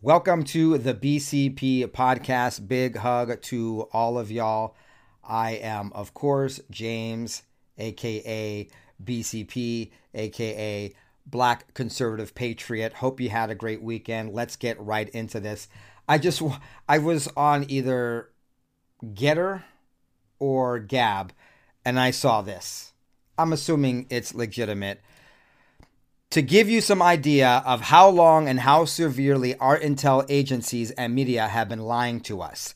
Welcome to the BCP podcast. Big hug to all of y'all. I am, of course, James, aka BCP, aka Black Conservative Patriot. Hope you had a great weekend. Let's get right into this. I just, I was on either Gettr or Gab, and I saw this. I'm assuming it's legitimate to give you some idea of how long and how severely our intel agencies and media have been lying to us.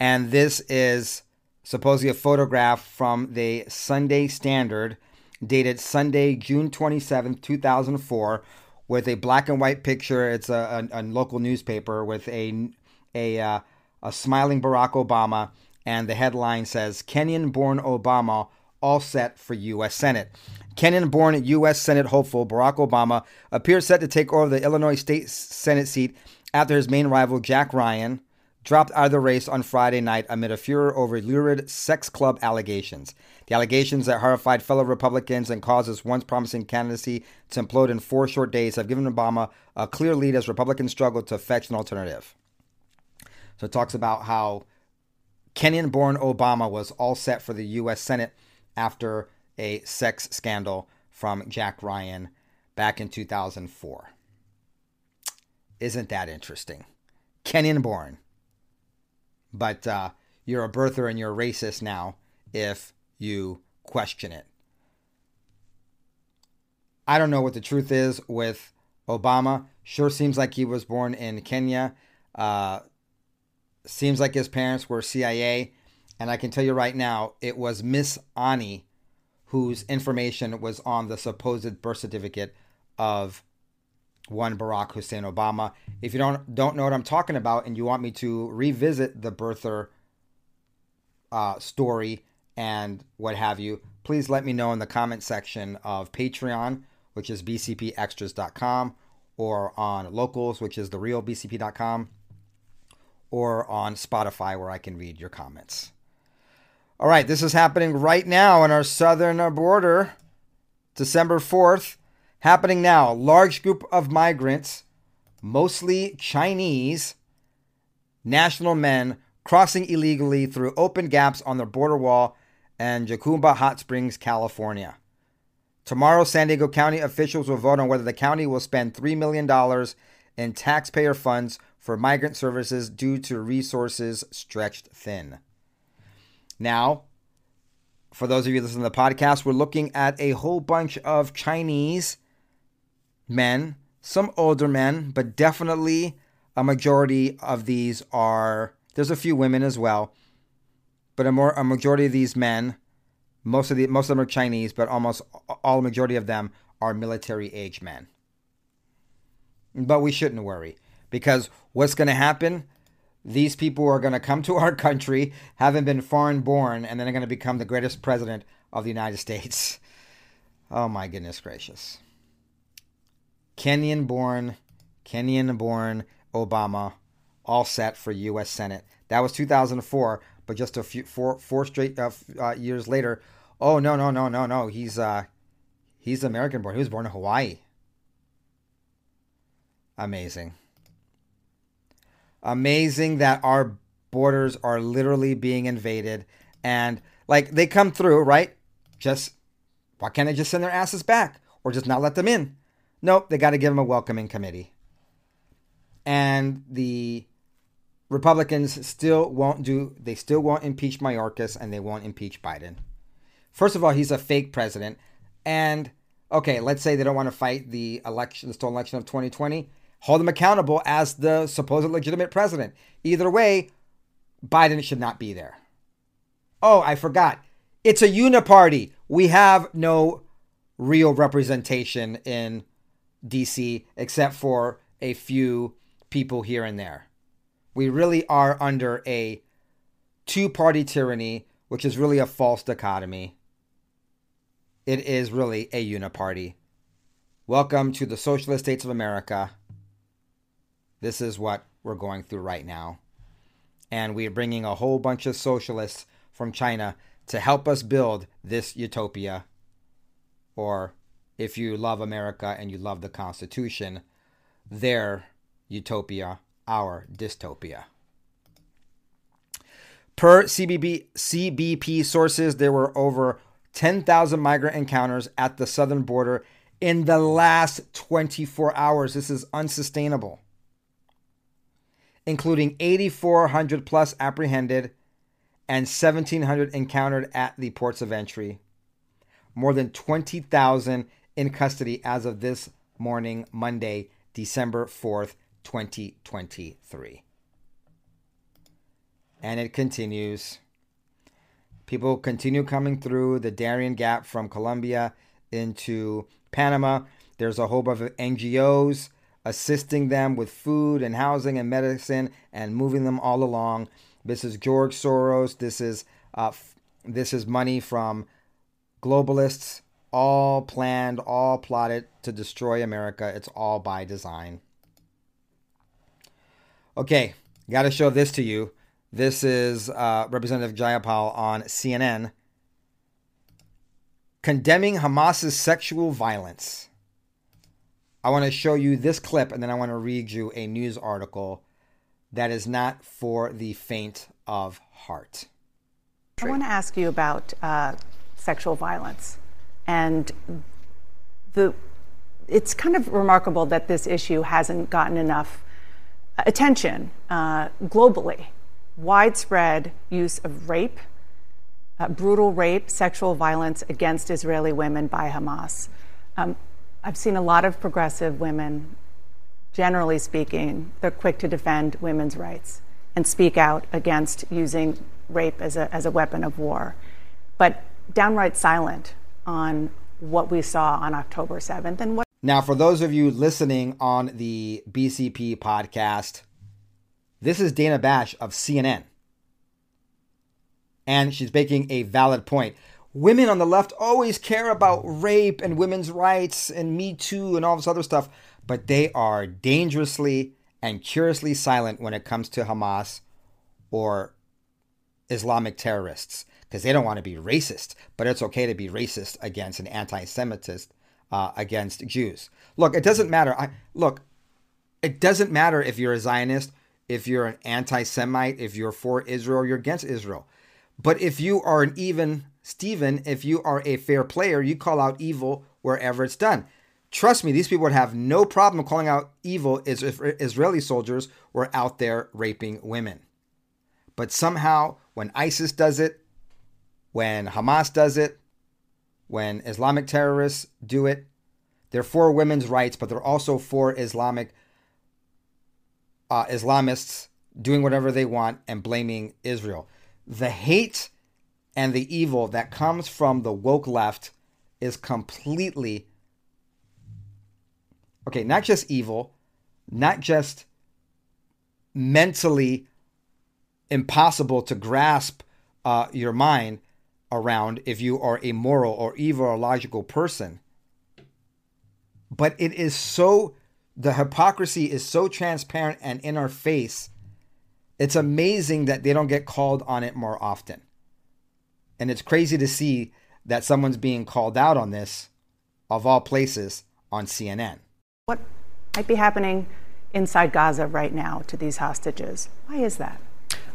And this is supposedly a photograph from the Sunday Standard, dated Sunday, June 27th, 2004, with a black and white picture. It's a, a, a local newspaper with a, a, uh, a smiling Barack Obama, and the headline says Kenyan born Obama all set for U.S. Senate. Kenyan born U.S. Senate hopeful Barack Obama appears set to take over the Illinois State Senate seat after his main rival, Jack Ryan, dropped out of the race on Friday night amid a furor over lurid sex club allegations. The allegations that horrified fellow Republicans and caused his once promising candidacy to implode in four short days have given Obama a clear lead as Republicans struggle to fetch an alternative. So it talks about how Kenyan born Obama was all set for the U.S. Senate after a sex scandal from Jack Ryan back in 2004. Isn't that interesting? Kenyan born. But uh, you're a birther and you're a racist now if you question it. I don't know what the truth is with Obama. Sure seems like he was born in Kenya. Uh, seems like his parents were CIA. And I can tell you right now, it was Miss Ani whose information was on the supposed birth certificate of one Barack Hussein Obama. If you don't don't know what I'm talking about and you want me to revisit the birther uh, story and what have you, please let me know in the comment section of Patreon, which is bcpextras.com, or on Locals, which is therealbcp.com, or on Spotify, where I can read your comments. All right, this is happening right now on our southern border, December 4th. Happening now. a Large group of migrants, mostly Chinese, national men, crossing illegally through open gaps on the border wall and Jacumba Hot Springs, California. Tomorrow, San Diego County officials will vote on whether the county will spend $3 million in taxpayer funds for migrant services due to resources stretched thin. Now, for those of you listening to the podcast, we're looking at a whole bunch of Chinese men, some older men, but definitely a majority of these are. There's a few women as well, but a more a majority of these men, most of the most of them are Chinese, but almost all majority of them are military age men. But we shouldn't worry because what's going to happen? These people are going to come to our country, having been foreign born, and then they're going to become the greatest president of the United States. Oh my goodness gracious. Kenyan born, Kenyan born Obama, all set for U.S. Senate. That was 2004, but just a few four four straight uh, uh, years later, oh no no no no no, he's uh he's American born. He was born in Hawaii. Amazing amazing that our borders are literally being invaded and like they come through, right? Just why can't they just send their asses back or just not let them in? Nope, they got to give them a welcoming committee. And the Republicans still won't do, they still won't impeach Mayorkas and they won't impeach Biden. First of all, he's a fake president. And okay, let's say they don't want to fight the election, the stolen election of 2020. Hold him accountable as the supposed legitimate president. Either way, Biden should not be there. Oh, I forgot. It's a uniparty. We have no real representation in DC except for a few people here and there. We really are under a two party tyranny, which is really a false dichotomy. It is really a uniparty. Welcome to the Socialist States of America. This is what we're going through right now. And we are bringing a whole bunch of socialists from China to help us build this utopia. Or if you love America and you love the Constitution, their utopia, our dystopia. Per CBP, CBP sources, there were over 10,000 migrant encounters at the southern border in the last 24 hours. This is unsustainable, including 8,400 plus apprehended and 1,700 encountered at the ports of entry. More than 20,000 in custody as of this morning, Monday, December 4th, 2023. And it continues. People continue coming through the Darien Gap from Colombia into Panama. There's a whole bunch of NGOs assisting them with food and housing and medicine and moving them all along. This is George Soros. This is uh, this is money from globalists all planned, all plotted to destroy America. It's all by design. Okay, got to show this to you. This is uh, Representative Jayapal on CNN condemning Hamas's sexual violence. I want to show you this clip and then I want to read you a news article that is not for the faint of heart. I want to ask you about uh, sexual violence. And the, it's kind of remarkable that this issue hasn't gotten enough attention uh, globally. Widespread use of rape, uh, brutal rape, sexual violence against Israeli women by Hamas. Um, I've seen a lot of progressive women, generally speaking, they're quick to defend women's rights and speak out against using rape as a, as a weapon of war, but downright silent on what we saw on October 7th and what. Now, for those of you listening on the BCP podcast, this is Dana Bash of CNN. And she's making a valid point. Women on the left always care about rape and women's rights and Me Too and all this other stuff, but they are dangerously and curiously silent when it comes to Hamas or Islamic terrorists because they don't want to be racist, but it's okay to be racist against an anti-Semitist uh, against Jews. Look, it doesn't matter. I, look, it doesn't matter if you're a Zionist, if you're an anti-Semite, if you're for Israel, you're against Israel. But if you are an even Stephen, if you are a fair player, you call out evil wherever it's done. Trust me, these people would have no problem calling out evil if Israeli soldiers were out there raping women. But somehow, when ISIS does it, when Hamas does it, when Islamic terrorists do it, they're for women's rights, but they're also for Islamic uh, Islamists doing whatever they want and blaming Israel. The hate and the evil that comes from the woke left is completely okay, not just evil, not just mentally impossible to grasp uh, your mind, around if you are a moral or evil or logical person. But it is so, the hypocrisy is so transparent and in our face. It's amazing that they don't get called on it more often. And it's crazy to see that someone's being called out on this, of all places, on CNN. What might be happening inside Gaza right now to these hostages? Why is that?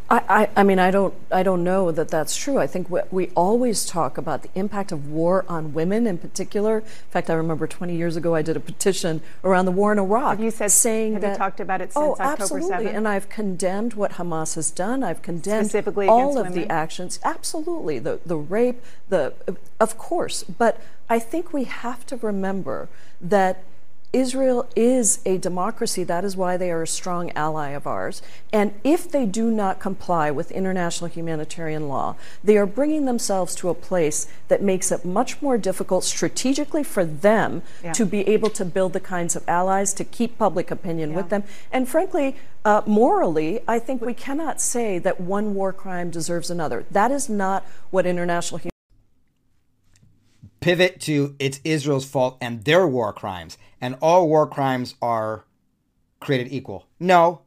I, I, I, mean, I don't, I don't know that that's true. I think we, we, always talk about the impact of war on women in particular. In fact, I remember 20 years ago I did a petition around the war in Iraq. Have you said, saying have that, you talked about it since oh, October absolutely. 7th? And I've condemned what Hamas has done. I've condemned Specifically all of women? the actions. Absolutely. The, the rape, the, of course. But I think we have to remember that Israel is a democracy. That is why they are a strong ally of ours. And if they do not comply with international humanitarian law, they are bringing themselves to a place that makes it much more difficult strategically for them yeah. to be able to build the kinds of allies to keep public opinion yeah. with them. And frankly, uh, morally, I think we cannot say that one war crime deserves another. That is not what international pivot to it's Israel's fault and their war crimes, and all war crimes are created equal. No,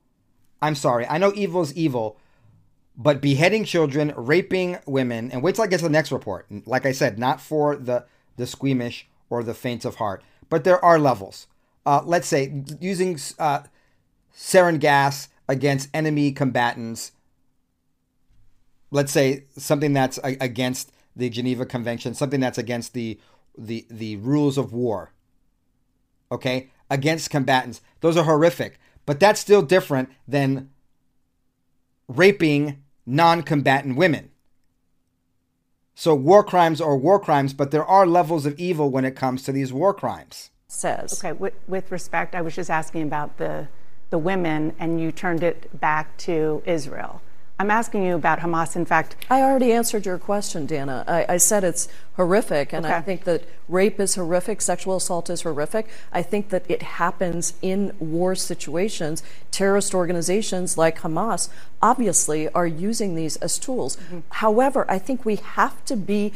I'm sorry. I know evil is evil, but beheading children, raping women, and wait till I get to the next report. Like I said, not for the the squeamish or the faint of heart, but there are levels. Uh, let's say using uh, sarin gas against enemy combatants. Let's say something that's against the Geneva Convention, something that's against the the the rules of war. Okay? Against combatants. Those are horrific, but that's still different than raping non-combatant women. So war crimes are war crimes, but there are levels of evil when it comes to these war crimes. Says. Okay, with, with respect, I was just asking about the the women and you turned it back to Israel. I'm asking you about Hamas. In fact, I already answered your question, Dana. I, I said it's horrific, and okay. I think that rape is horrific, sexual assault is horrific. I think that it happens in war situations. Terrorist organizations like Hamas obviously are using these as tools. Mm-hmm. However, I think we have to be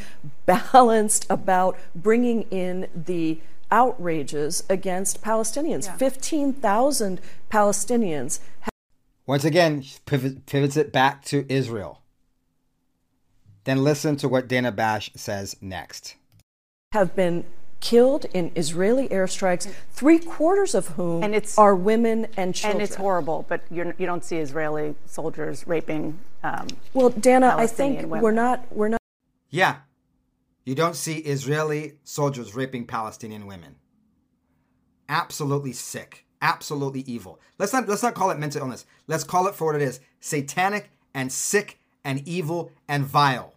balanced about bringing in the outrages against Palestinians. Yeah. 15,000 Palestinians. Once again, pivot, pivots it back to Israel. Then listen to what Dana Bash says next. Have been killed in Israeli airstrikes, three quarters of whom and it's, are women and children. And it's horrible, but you're, you do not see Israeli soldiers raping. Um, well, Dana, I think women. we're not we're not. Yeah, you don't see Israeli soldiers raping Palestinian women. Absolutely sick absolutely evil. Let's not let's not call it mental illness. Let's call it for what it is: satanic and sick and evil and vile.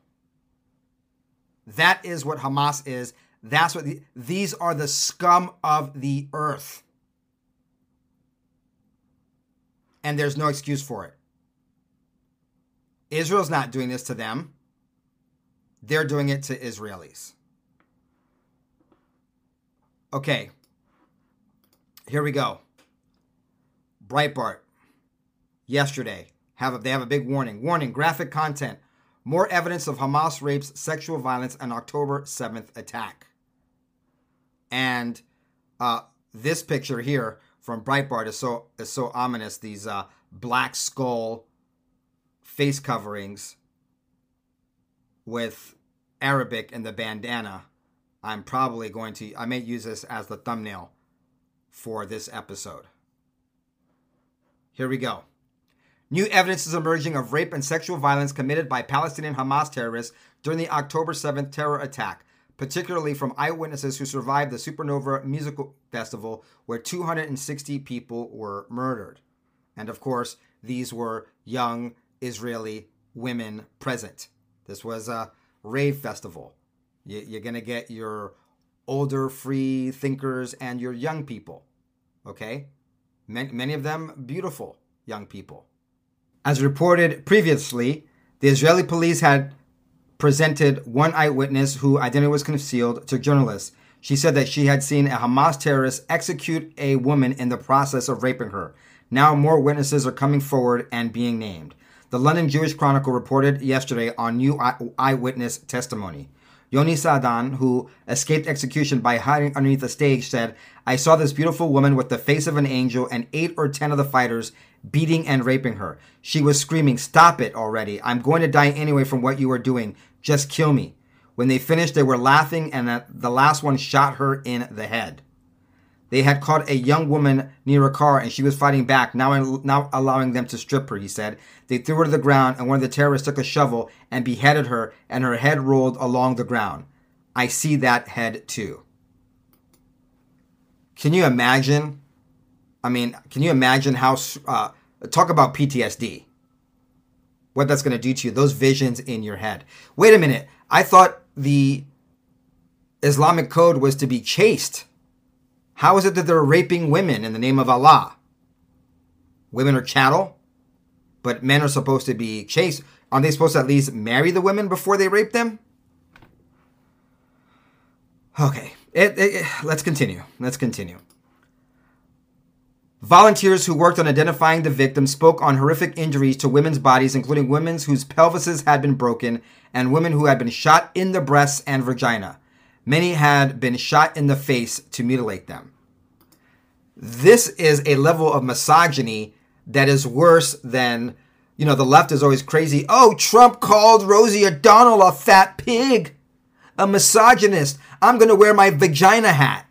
That is what Hamas is. That's what the, these are the scum of the earth. And there's no excuse for it. Israel's not doing this to them. They're doing it to Israelis. Okay. Here we go. Breitbart yesterday have a, they have a big warning. Warning: graphic content. More evidence of Hamas rapes, sexual violence, and October 7th attack. And uh, this picture here from Breitbart is so is so ominous. These uh, black skull face coverings with Arabic in the bandana. I'm probably going to I may use this as the thumbnail for this episode. Here we go. New evidence is emerging of rape and sexual violence committed by Palestinian Hamas terrorists during the October 7th terror attack, particularly from eyewitnesses who survived the Supernova Musical Festival, where 260 people were murdered. And of course, these were young Israeli women present. This was a rave festival. You're going to get your older free thinkers and your young people. Okay? Many, of them beautiful young people. As reported previously, the Israeli police had presented one eyewitness who identity was concealed to journalists. She said that she had seen a Hamas terrorist execute a woman in the process of raping her. Now more witnesses are coming forward and being named. The London Jewish Chronicle reported yesterday on new eyewitness testimony. Yoni Saadon, who escaped execution by hiding underneath the stage, said, I saw this beautiful woman with the face of an angel and eight or ten of the fighters beating and raping her. She was screaming, Stop it already. I'm going to die anyway from what you are doing. Just kill me. When they finished, they were laughing, and the last one shot her in the head. They had caught a young woman near a car and she was fighting back, now, now allowing them to strip her, he said. They threw her to the ground and one of the terrorists took a shovel and beheaded her and her head rolled along the ground. I see that head too. Can you imagine? I mean, can you imagine how, uh, talk about PTSD? What that's going to do to you, those visions in your head. Wait a minute. I thought the Islamic code was to be chaste. How is it that they're raping women in the name of Allah? Women are chattel, but men are supposed to be chaste. Aren't they supposed to at least marry the women before they rape them? Okay, it, it, it, let's continue. Let's continue. Volunteers who worked on identifying the victims spoke on horrific injuries to women's bodies, including women whose pelvises had been broken and women who had been shot in the breasts and vagina. Many had been shot in the face to mutilate them. This is a level of misogyny that is worse than, you know, the left is always crazy. Oh, Trump called Rosie O'Donnell a fat pig, a misogynist. I'm going to wear my vagina hat.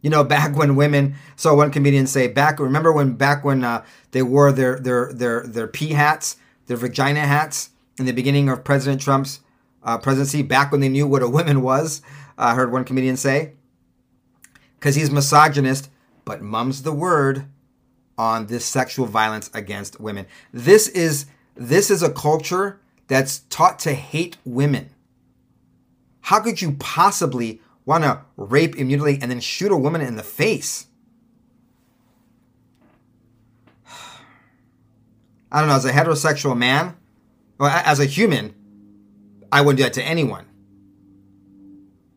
You know, back when women saw one comedian say, back, remember when, back when uh, they wore their, their, their, their pee hats, their vagina hats in the beginning of President Trump's uh, presidency back when they knew what a woman was. I uh, heard one comedian say, because he's misogynist, but mum's the word on this sexual violence against women. This is this is a culture that's taught to hate women. How could you possibly want to rape and mutilate and then shoot a woman in the face? I don't know, as a heterosexual man, or as a human, I wouldn't do that to anyone.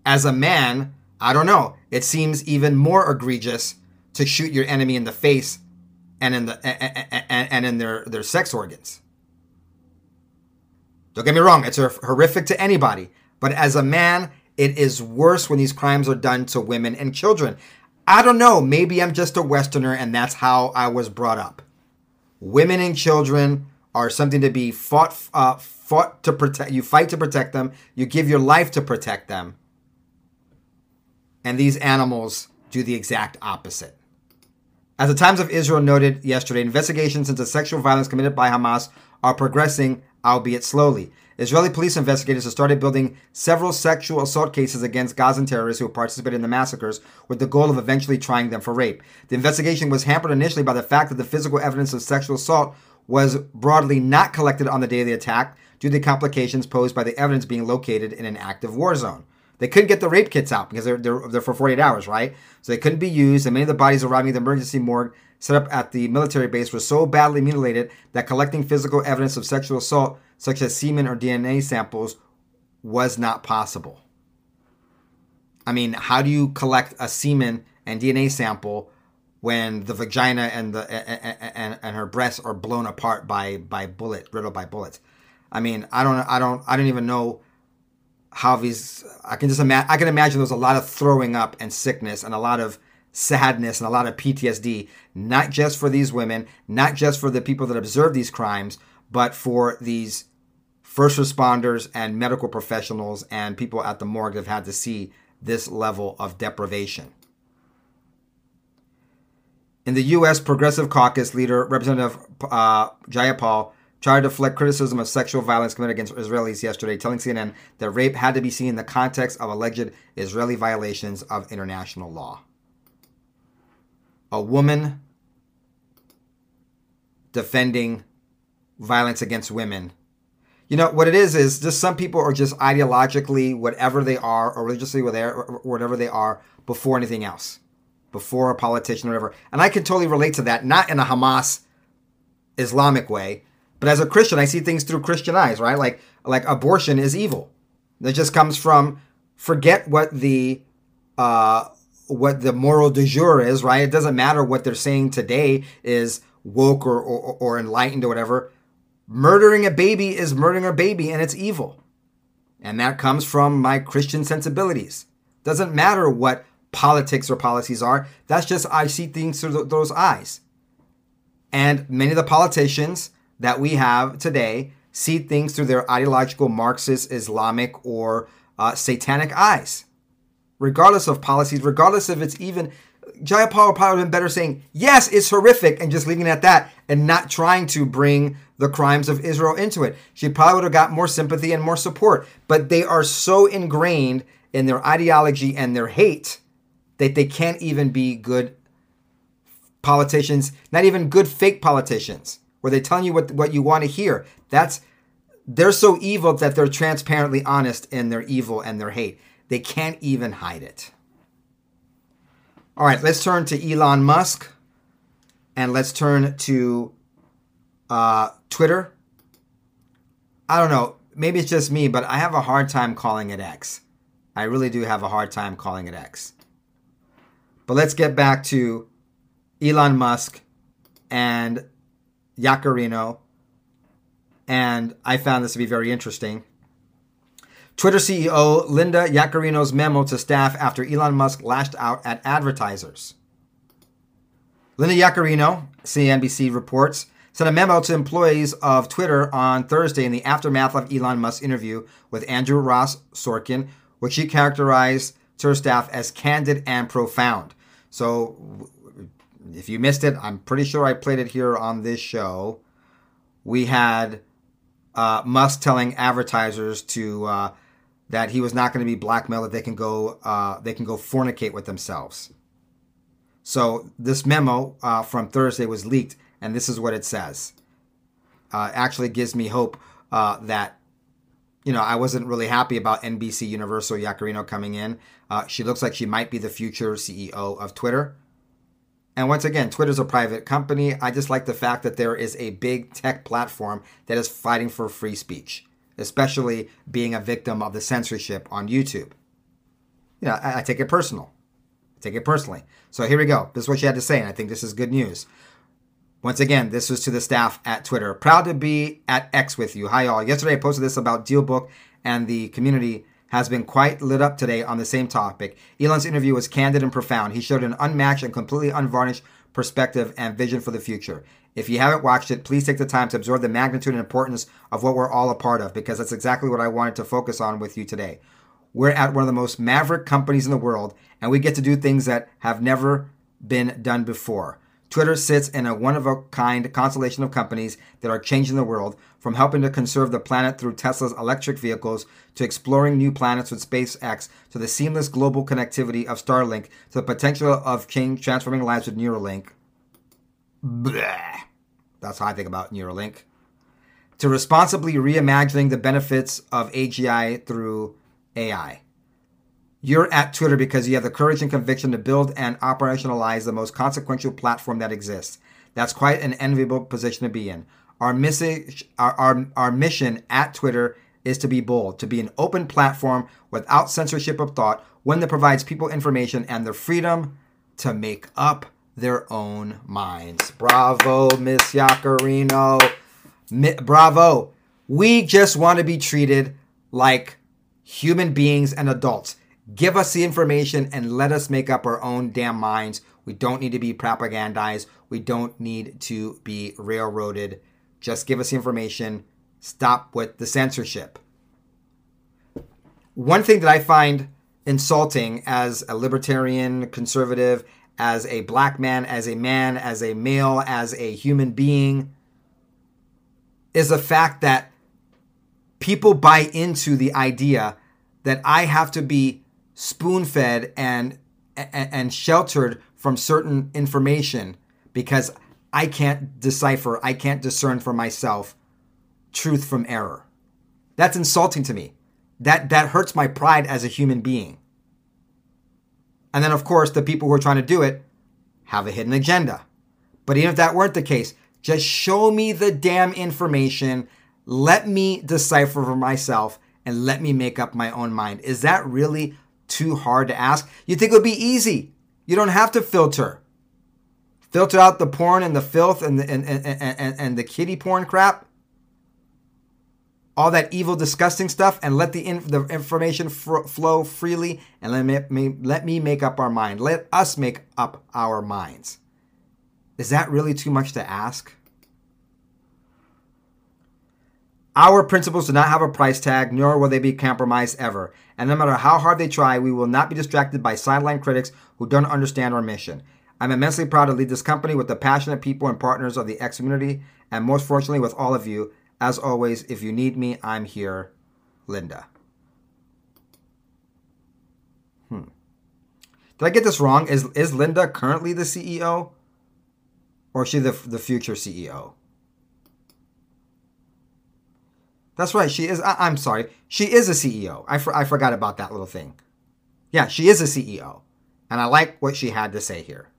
As a man, I don't know. It seems even more egregious to shoot your enemy in the face and in the and, and in their their sex organs. Don't get me wrong, it's horrific to anybody, but as a man, it is worse when these crimes are done to women and children. I don't know, maybe I'm just a westerner and that's how I was brought up. Women and children are something to be fought uh, fought to protect. You fight to protect them. You give your life to protect them. And these animals do the exact opposite. As the Times of Israel noted yesterday, investigations into sexual violence committed by Hamas are progressing, albeit slowly. Israeli police investigators have started building several sexual assault cases against Gazan terrorists who participated in the massacres with the goal of eventually trying them for rape. The investigation was hampered initially by the fact that the physical evidence of sexual assault was broadly not collected on the day of the attack due to the complications posed by the evidence being located in an active war zone. They couldn't get the rape kits out because they're, they're, they're for 48 hours, right? So they couldn't be used, and many of the bodies arriving at the emergency morgue set up at the military base were so badly mutilated that collecting physical evidence of sexual assault, such as semen or DNA samples, was not possible. I mean, how do you collect a semen and DNA sample when the vagina and the and, and, her breasts are blown apart by by bullet riddled by bullets? I mean, I don't, I don't, I don't even know how these. I can just imagine. I can imagine there's a lot of throwing up and sickness and a lot of sadness and a lot of PTSD, not just for these women, not just for the people that observe these crimes, but for these first responders and medical professionals and people at the morgue that have had to see this level of deprivation. In the U.S. Progressive Caucus, leader Representative uh, Jayapal tried to deflect criticism of sexual violence committed against Israelis yesterday, telling CNN that rape had to be seen in the context of alleged Israeli violations of international law. A woman defending violence against women. You know, what it is is just some people are just ideologically whatever they are, or religiously whatever they are, before anything else, before a politician or whatever. And I can totally relate to that, not in a Hamas Islamic way, but as a Christian, I see things through Christian eyes, right? Like like abortion is evil. That just comes from forget what the uh, what the moral du jour is, right? It doesn't matter what they're saying today is woke or, or, or enlightened or whatever. Murdering a baby is murdering a baby and it's evil. And that comes from my Christian sensibilities. Doesn't matter what politics or policies are. That's just I see things through those eyes. And many of the politicians that we have today see things through their ideological Marxist, Islamic, or uh, satanic eyes, regardless of policies, regardless if it's even Jayapal probably would have been better saying, yes, it's horrific, and just leaving it at that and not trying to bring the crimes of Israel into it. She probably would have got more sympathy and more support. But they are so ingrained in their ideology and their hate that they can't even be good politicians, not even good fake politicians, where they're telling you what, what you want to hear. That's they're so evil that they're transparently honest in their evil and their hate. They can't even hide it. All right, let's turn to Elon Musk and let's turn to uh, Twitter. I don't know. Maybe it's just me, but I have a hard time calling it X. I really do have a hard time calling it X. But let's get back to Elon Musk and Yaccarino. And I found this to be very interesting. Twitter CEO Linda Yaccarino's memo to staff after Elon Musk lashed out at advertisers. Linda Yaccarino, CNBC reports, sent a memo to employees of Twitter on Thursday in the aftermath of Elon Musk's interview with Andrew Ross Sorkin, which she characterized to her staff as candid and profound. So, if you missed it, I'm pretty sure I played it here on this show. We had uh, Musk telling advertisers to uh, that he was not going to be blackmailed that they can go uh, they can go fornicate with themselves. So this memo uh, from Thursday was leaked, and this is what it says. Uh, actually, gives me hope uh, that you know I wasn't really happy about NBC Universal Yaccarino coming in. Uh, she looks like she might be the future CEO of Twitter. And once again, Twitter's a private company. I just like the fact that there is a big tech platform that is fighting for free speech especially being a victim of the censorship on YouTube. You know, I, I take it personal. I take it personally. So here we go. This is what she had to say, and I think this is good news. Once again, this was to the staff at Twitter. Proud to be at X with you. Hi, all. Yesterday I posted this about DealBook, and the community has been quite lit up today on the same topic. Elon's interview was candid and profound. He showed an unmatched and completely unvarnished perspective and vision for the future. If you haven't watched it, please take the time to absorb the magnitude and importance of what we're all a part of because that's exactly what I wanted to focus on with you today. We're at one of the most maverick companies in the world, and we get to do things that have never been done before. Twitter sits in a one of a kind constellation of companies that are changing the world, from helping to conserve the planet through Tesla's electric vehicles, to exploring new planets with SpaceX, to the seamless global connectivity of Starlink, to the potential of change, transforming lives with Neuralink. That's how I think about Neuralink. To responsibly reimagining the benefits of AGI through AI. You're at Twitter because you have the courage and conviction to build and operationalize the most consequential platform that exists. That's quite an enviable position to be in. Our, message, our, our, our mission at Twitter is to be bold, to be an open platform without censorship of thought, one that provides people information and the freedom to make up their own minds. Bravo, Miss Yaccarino. Mi- bravo. We just want to be treated like human beings and adults. Give us the information and let us make up our own damn minds. We don't need to be propagandized. We don't need to be railroaded. Just give us the information. Stop with the censorship. One thing that I find insulting as a libertarian, conservative, as a black man, as a man, as a male, as a human being, is the fact that people buy into the idea that I have to be spoon fed and, and, sheltered from certain information because I can't decipher, I can't discern for myself truth from error. That's insulting to me. That that hurts my pride as a human being. And then, of course, the people who are trying to do it have a hidden agenda. But even if that weren't the case, just show me the damn information. Let me decipher for myself and let me make up my own mind. Is that really too hard to ask? You think it would be easy? You don't have to filter. Filter out the porn and the filth and the, and, and, and, and the kitty porn crap all that evil, disgusting stuff, and let the, in, the information fr- flow freely, and let me, let me make up our mind. Let us make up our minds. Is that really too much to ask? Our principles do not have a price tag, nor will they be compromised ever. And no matter how hard they try, we will not be distracted by sideline critics who don't understand our mission. I'm immensely proud to lead this company with the passionate people and partners of the X community, and most fortunately with all of you. As always, if you need me, I'm here. Linda. Hmm. Did I get this wrong? Is is Linda currently the CEO? Or is she the, the future CEO? That's right. She is. I, am sorry. She is a CEO. I, for, I forgot about that little thing. Yeah, she is a CEO. And I like what she had to say here.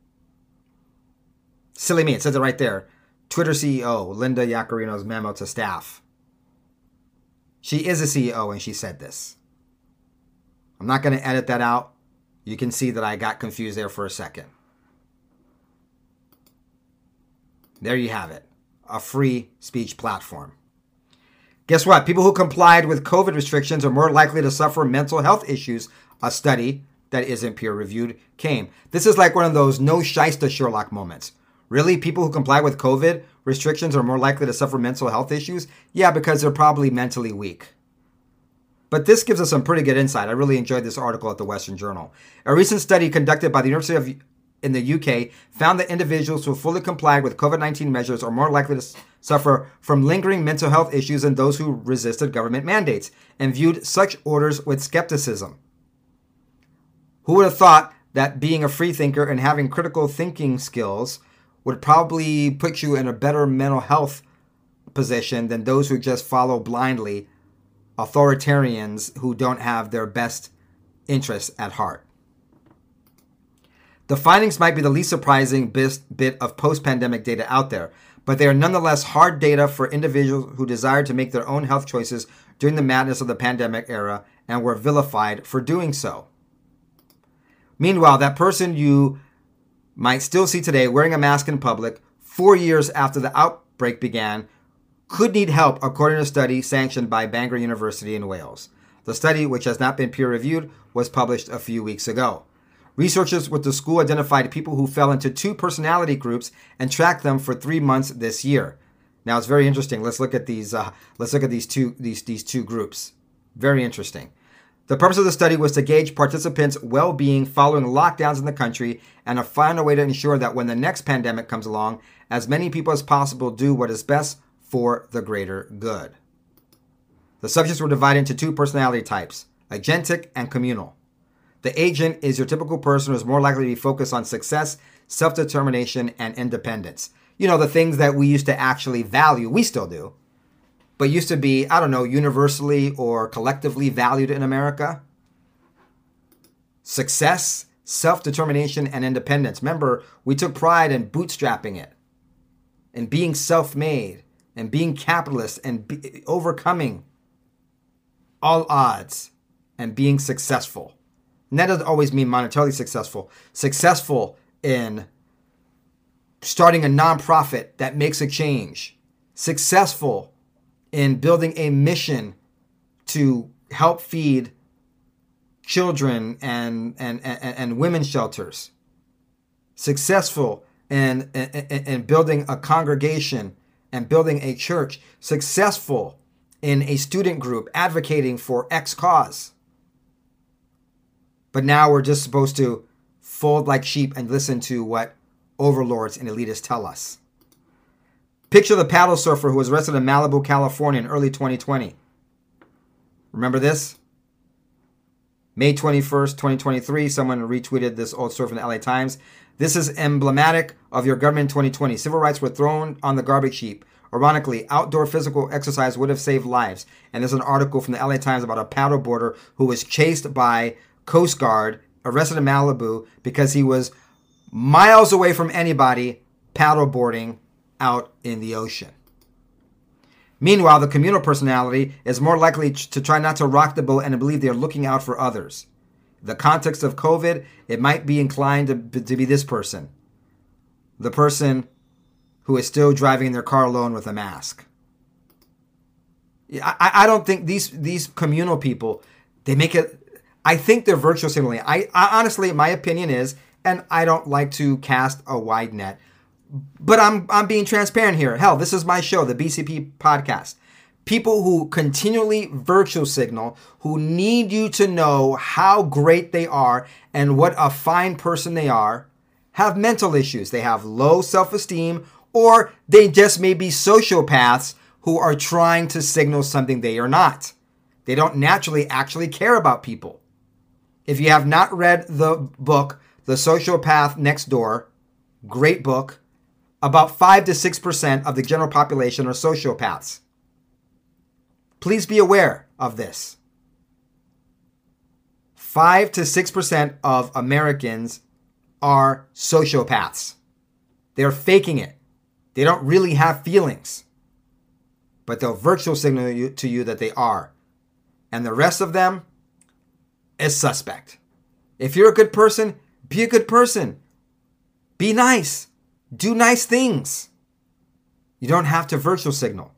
Silly me. It says it right there. Twitter CEO Linda Yaccarino's memo to staff. She is a CEO and she said this. I'm not going to edit that out. You can see that I got confused there for a second. There you have it a free speech platform. Guess what? People who complied with COVID restrictions are more likely to suffer mental health issues. A study that isn't peer reviewed came. This is like one of those no shyster Sherlock moments. Really? People who comply with COVID restrictions are more likely to suffer mental health issues? Yeah, because they're probably mentally weak. But this gives us some pretty good insight. I really enjoyed this article at the Western Journal. A recent study conducted by the University of in the UK found that individuals who fully complied with COVID 19 measures are more likely to suffer from lingering mental health issues than those who resisted government mandates and viewed such orders with skepticism. Who would have thought that being a free thinker and having critical thinking skills would probably put you in a better mental health position than those who just follow blindly authoritarians who don't have their best interests at heart? The findings might be the least surprising bit of post pandemic data out there, but they are nonetheless hard data for individuals who desire to make their own health choices during the madness of the pandemic era and were vilified for doing so. Meanwhile, that person you might still see today wearing a mask in public four years after the outbreak began could need help, according to a study sanctioned by Bangor University in Wales. The study, which has not been peer reviewed, was published a few weeks ago. Researchers with the school identified people who fell into two personality groups and tracked them for three months this year. Now it's very interesting. Let's look at these. Uh, let's look at these two these these two groups. Very interesting. The purpose of the study was to gauge participants' well-being following lockdowns in the country and to find a way to ensure that when the next pandemic comes along, as many people as possible do what is best for the greater good. The subjects were divided into two personality types: agentic and communal. The agent is your typical person who is more likely to be focused on success, self determination, and independence. You know, the things that we used to actually value, we still do, but used to be, I don't know, universally or collectively valued in America. Success, self determination, and independence. Remember, we took pride in bootstrapping it, in being self made, and being capitalist, and be, overcoming all odds, and being successful. And that doesn't always mean monetarily successful. Successful in starting a nonprofit that makes a change. Successful in building a mission to help feed children and, and, and, and women's shelters. Successful in, in, in building a congregation and building a church. Successful in a student group advocating for X cause. But now we're just supposed to fold like sheep and listen to what overlords and elitists tell us. Picture the paddle surfer who was arrested in Malibu, California in early 2020. Remember this? May 21st, 2023, someone retweeted this old story from the LA Times. This is emblematic of your government in 2020. Civil rights were thrown on the garbage heap. Ironically, outdoor physical exercise would have saved lives. And there's an article from the LA Times about a paddleboarder who was chased by Coast Guard, arrested in Malibu because he was miles away from anybody paddleboarding out in the ocean. Meanwhile, the communal personality is more likely to try not to rock the boat and to believe they are looking out for others. The context of COVID, it might be inclined to, to be this person the person who is still driving in their car alone with a mask. I, I don't think these these communal people they make it I think they're virtual signaling. I, I honestly, my opinion is, and I don't like to cast a wide net, but I'm I'm being transparent here. Hell, this is my show, the BCP podcast. people who continually virtual signal, who need you to know how great they are and what a fine person they are, have mental issues. They have low self esteem, or they just may be sociopaths who are trying to signal something they are not. They don't naturally actually care about people. If you have not read the book, The Sociopath Next Door, great book, about 5 to 6% of the general population are sociopaths. Please be aware of this. 5 to 6% of Americans are sociopaths. They're faking it. They don't really have feelings. But they'll virtual signal you, to you that they are. And the rest of them is suspect. If you're a good person, be a good person. Be nice. Do nice things. You don't have to virtual signal.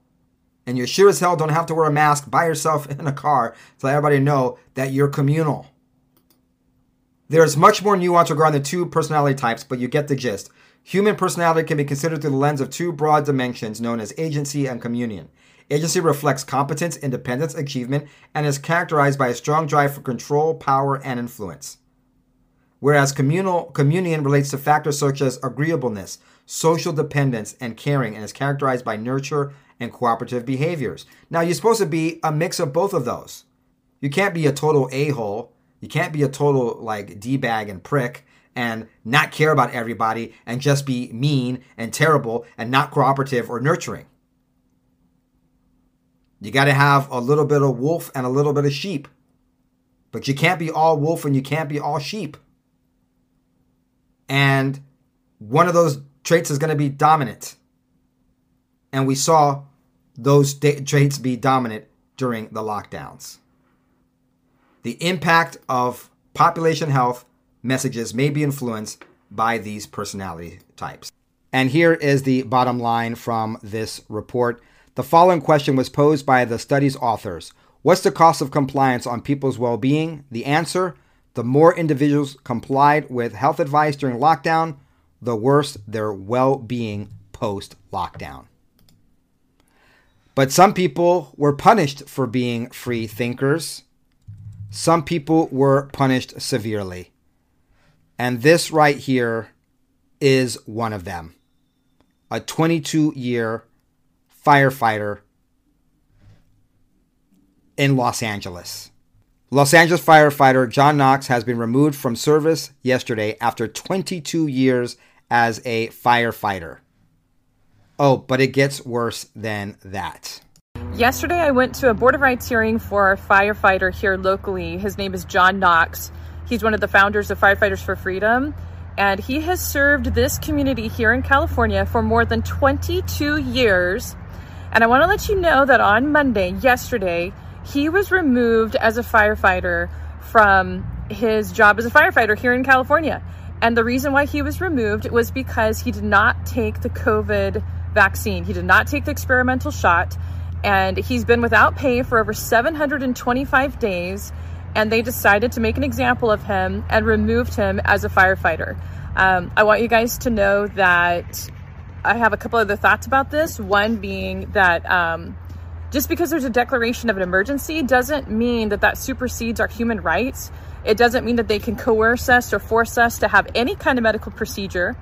And you sure as hell don't have to wear a mask by yourself in a car to let everybody know that you're communal. There's much more nuance regarding the two personality types, but you get the gist. Human personality can be considered through the lens of two broad dimensions known as agency and communion. Agency reflects competence, independence, achievement, and is characterized by a strong drive for control, power, and influence whereas communal communion relates to factors such as agreeableness, social dependence, and caring, and is characterized by nurture and cooperative behaviors. Now, you're supposed to be a mix of both of those. You can't be a total a hole. You can't be a total like d bag and prick and not care about everybody and just be mean and terrible and not cooperative or nurturing. You got to have a little bit of wolf and a little bit of sheep. But you can't be all wolf and you can't be all sheep. And one of those traits is going to be dominant. And we saw those da- traits be dominant during the lockdowns. The impact of population health messages may be influenced by these personality types. And here is the bottom line from this report. The following question was posed by the study's authors What's the cost of compliance on people's well being? The answer the more individuals complied with health advice during lockdown, the worse their well being post lockdown. But some people were punished for being free thinkers. Some people were punished severely. And this right here is one of them a 22 year firefighter in Los Angeles. Los Angeles firefighter John Knox has been removed from service yesterday after 22 years as a firefighter. Oh, but it gets worse than that. Yesterday, I went to a Board of Rights hearing for a firefighter here locally. His name is John Knox. He's one of the founders of Firefighters for Freedom, and he has served this community here in California for more than 22 years. And I want to let you know that on Monday, yesterday, he was removed as a firefighter from his job as a firefighter here in California. And the reason why he was removed was because he did not take the COVID vaccine. He did not take the experimental shot. And he's been without pay for over 725 days. And they decided to make an example of him and removed him as a firefighter. Um, I want you guys to know that I have a couple other thoughts about this. One being that um, just because there's a declaration of an emergency doesn't mean that that supersedes our human rights. It doesn't mean that they can coerce us or force us to have any kind of medical procedure.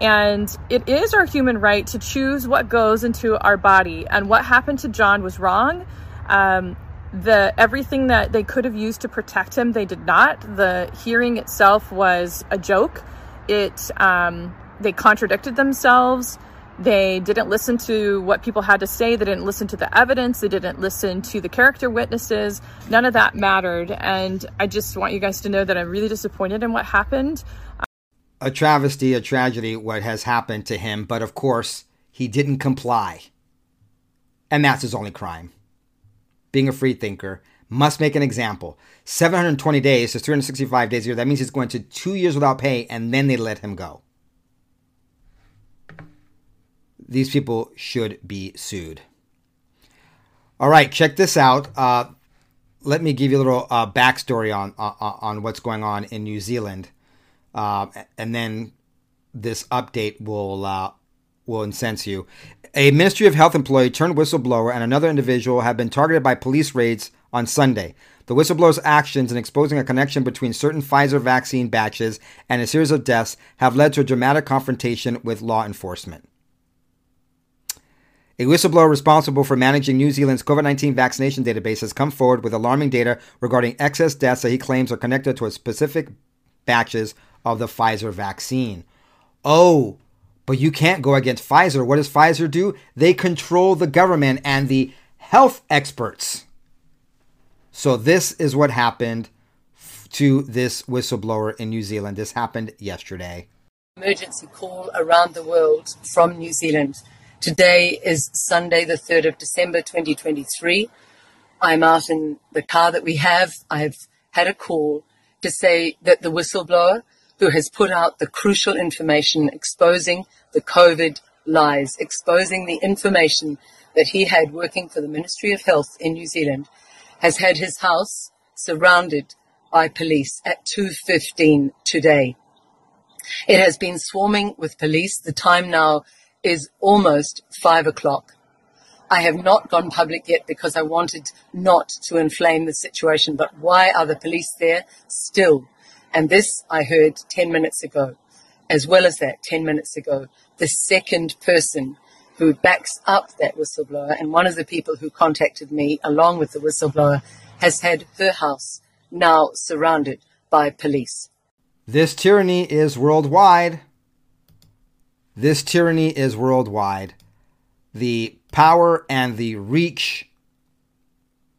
And it is our human right to choose what goes into our body. And what happened to John was wrong. Um, the everything that they could have used to protect him, they did not. The hearing itself was a joke. It um, they contradicted themselves. They didn't listen to what people had to say. They didn't listen to the evidence. They didn't listen to the character witnesses. None of that mattered. And I just want you guys to know that I'm really disappointed in what happened. A travesty, a tragedy, what has happened to him. But of course, he didn't comply. And that's his only crime. Being a free thinker must make an example. 720 days is 365 days a year. That means he's going to two years without pay, and then they let him go these people should be sued. All right, check this out. Uh, let me give you a little uh, backstory on, uh, on what's going on in New Zealand, uh, and then this update will uh, will incense you. A Ministry of Health employee turned whistleblower and another individual have been targeted by police raids on Sunday. The whistleblower's actions in exposing a connection between certain Pfizer vaccine batches and a series of deaths have led to a dramatic confrontation with law enforcement. A whistleblower responsible for managing New Zealand's COVID 19 vaccination database has come forward with alarming data regarding excess deaths that he claims are connected to specific batches of the Pfizer vaccine. Oh, but you can't go against Pfizer. What does Pfizer do? They control the government and the health experts. So, this is what happened to this whistleblower in New Zealand. This happened yesterday. Emergency call around the world from New Zealand. Today is Sunday, the 3rd of December 2023. I'm out in the car that we have. I've had a call to say that the whistleblower who has put out the crucial information exposing the COVID lies, exposing the information that he had working for the Ministry of Health in New Zealand, has had his house surrounded by police at 2.15 today. It has been swarming with police. The time now is almost five o'clock. I have not gone public yet because I wanted not to inflame the situation, but why are the police there still? And this I heard 10 minutes ago. As well as that, 10 minutes ago, the second person who backs up that whistleblower and one of the people who contacted me along with the whistleblower has had her house now surrounded by police. This tyranny is worldwide. This tyranny is worldwide. The power and the reach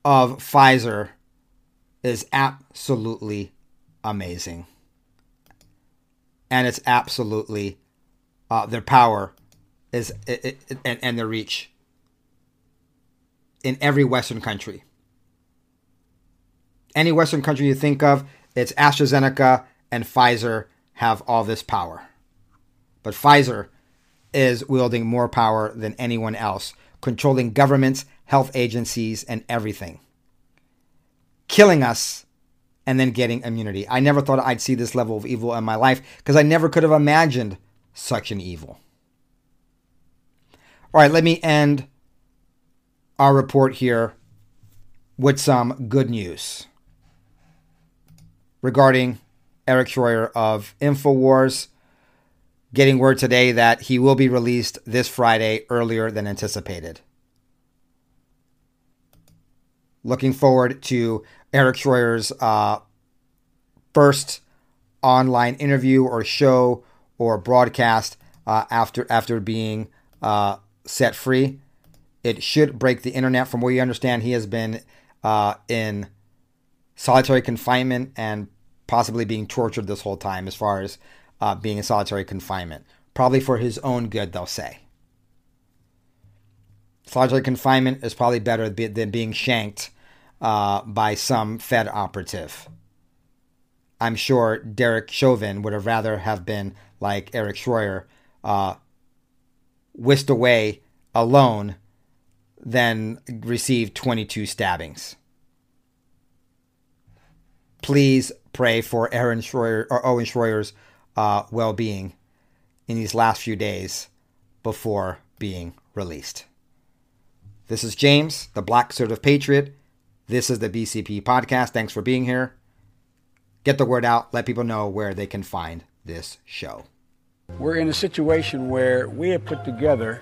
of Pfizer is absolutely amazing. And it's absolutely uh, their power is it, it, and, and their reach in every Western country. Any Western country you think of, it's AstraZeneca and Pfizer have all this power. But Pfizer is wielding more power than anyone else, controlling governments, health agencies, and everything. Killing us and then getting immunity. I never thought I'd see this level of evil in my life because I never could have imagined such an evil. All right, let me end our report here with some good news regarding Eric Shroyer of InfoWars getting word today that he will be released this Friday earlier than anticipated. Looking forward to Eric Shroyer's uh, first online interview or show or broadcast uh, after after being uh, set free. It should break the internet. From what you understand, he has been uh, in solitary confinement and possibly being tortured this whole time, as far as uh, being in solitary confinement. Probably for his own good, they'll say. Solitary confinement is probably better than being shanked uh, by some Fed operative. I'm sure Derek Chauvin would have rather have been like Eric Shroyer, uh, whisked away alone than receive 22 stabbings. Please pray for Aaron Shroyer or Owen Shroyer's uh, well being in these last few days before being released. This is James, the Black Conservative Patriot. This is the BCP podcast. Thanks for being here. Get the word out, let people know where they can find this show. We're in a situation where we have put together,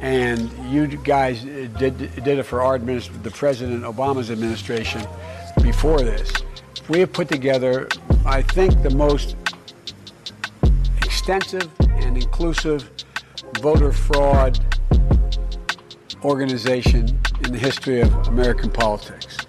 and you guys did, did it for our administration, the President Obama's administration before this. We have put together, I think, the most extensive and inclusive voter fraud organization in the history of American politics.